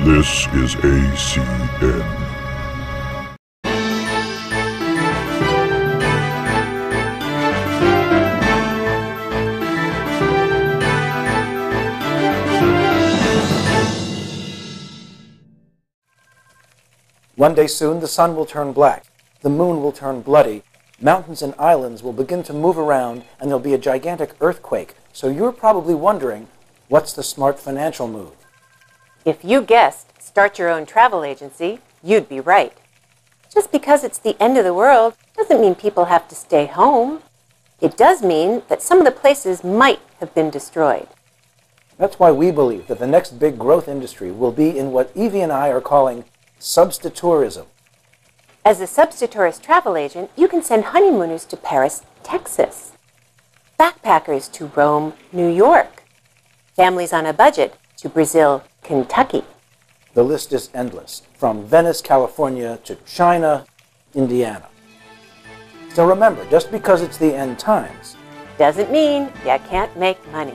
This is ACN. One day soon, the sun will turn black, the moon will turn bloody, mountains and islands will begin to move around, and there'll be a gigantic earthquake. So you're probably wondering, what's the smart financial move? If you guessed start your own travel agency, you'd be right. Just because it's the end of the world doesn't mean people have to stay home. It does mean that some of the places might have been destroyed. That's why we believe that the next big growth industry will be in what Evie and I are calling substiturism. As a substiturist travel agent, you can send honeymooners to Paris, Texas, backpackers to Rome, New York, families on a budget to Brazil, Kentucky. The list is endless, from Venice, California to China, Indiana. So remember, just because it's the end times, Doesn't mean you can't make money.